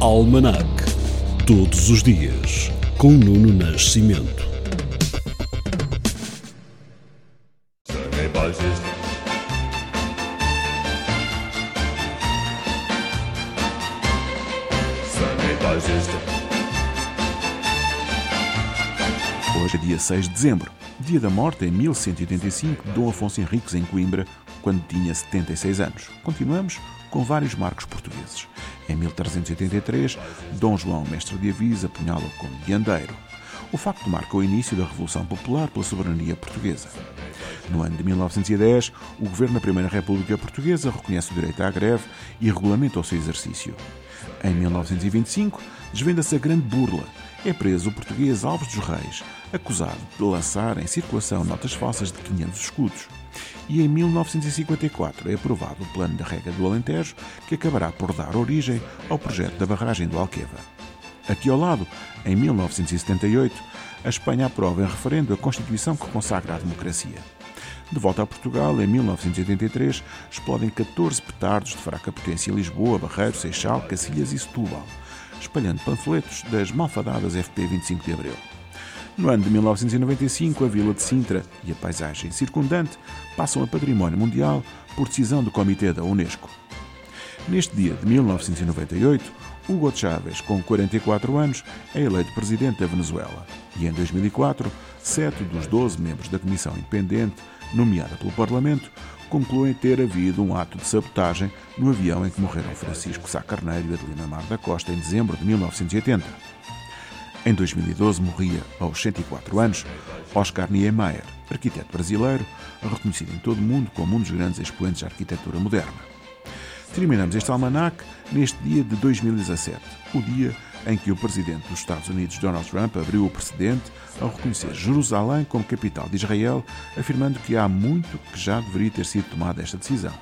Almanac. Todos os dias, com Nuno Nascimento. Hoje é dia 6 de dezembro, dia da morte em 1185 de Dom Afonso Henriques em Coimbra, quando tinha 76 anos. Continuamos com vários marcos portugueses. Em 1383, Dom João, mestre de Avisa, apunhala como guiandeiro. O facto marca o início da Revolução Popular pela soberania portuguesa. No ano de 1910, o governo da Primeira República Portuguesa reconhece o direito à greve e regulamenta o seu exercício. Em 1925, desvenda-se a grande burla. É preso o português Alves dos Reis, acusado de lançar em circulação notas falsas de 500 escudos. E em 1954 é aprovado o Plano da Rega do Alentejo, que acabará por dar origem ao projeto da barragem do Alqueva. Aqui ao lado, em 1978, a Espanha aprova em referendo a Constituição que consagra a democracia. De volta a Portugal, em 1983, explodem 14 petardos de fraca potência em Lisboa, Barreiro, Seixal, Cacilhas e Setúbal, espalhando panfletos das malfadadas FP 25 de Abril. No ano de 1995, a vila de Sintra e a paisagem circundante passam a património mundial por decisão do Comitê da Unesco. Neste dia de 1998, Hugo Chávez, com 44 anos, é eleito presidente da Venezuela. E em 2004, sete dos 12 membros da Comissão Independente, nomeada pelo Parlamento, concluem ter havido um ato de sabotagem no avião em que morreram Francisco Sá Carneiro e Adelina Mar da Costa em dezembro de 1980. Em 2012 morria, aos 104 anos, Oscar Niemeyer, arquiteto brasileiro, reconhecido em todo o mundo como um dos grandes expoentes da arquitetura moderna. Terminamos este almanac neste dia de 2017, o dia em que o presidente dos Estados Unidos, Donald Trump, abriu o precedente ao reconhecer Jerusalém como capital de Israel, afirmando que há muito que já deveria ter sido tomada esta decisão.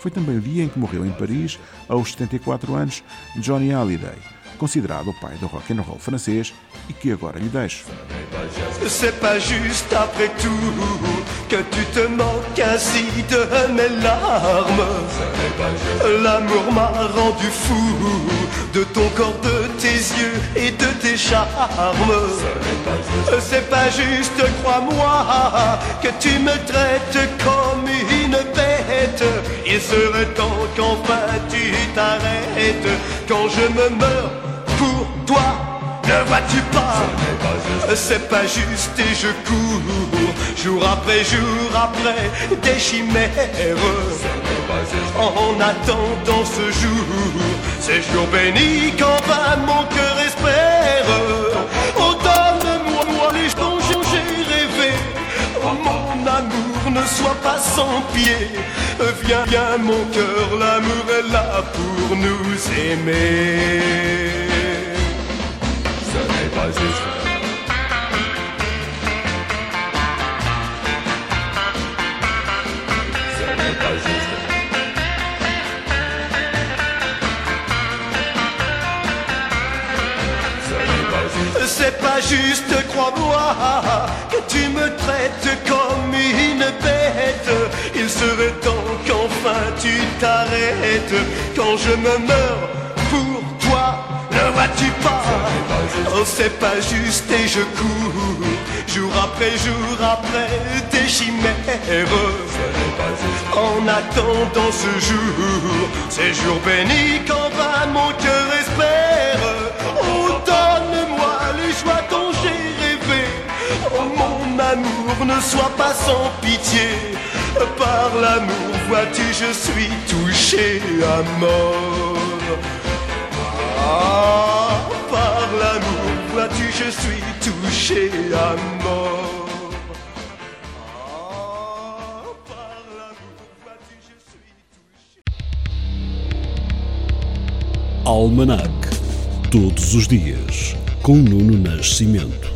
Foi também o dia em que morreu em Paris, aos 74 anos, Johnny Hallyday, considerado o pai do rock and roll francês e que agora lhe deixo. C'est pas juste après tout que tu te moques ainsi de mes larmes. L'amour m'a rendu fou de ton corps, de tes yeux et de tes charmes. C'est pas juste, crois-moi, que tu me traites comme une bête. Il serait temps qu'enfin tu t'arrêtes quand je me meurs pour toi. Ne vois-tu pas? C'est pas juste et je cours Jour après jour après des chimères En attendant ce jour Ces jours bénis qu'enfin mon cœur espère Viens, viens mon cœur, l'amour est là pour nous aimer pas juste. C'est pas juste, crois-moi, que tu me traites comme une bête. Il serait temps qu'enfin tu t'arrêtes quand je me meurs pour toi. Ne vois-tu pas? Oh, c'est pas juste et je cours Jour après jour après des chimères En attendant ce jour Ces jours bénis qu'enfin mon cœur amour, ne sois pas sans pitié Par l'amour, vois-tu, je suis touché à mort ah, par l'amour, vois-tu, je suis touché à mort. Ah. Almanac. Todos os dias, com Nuno Nascimento.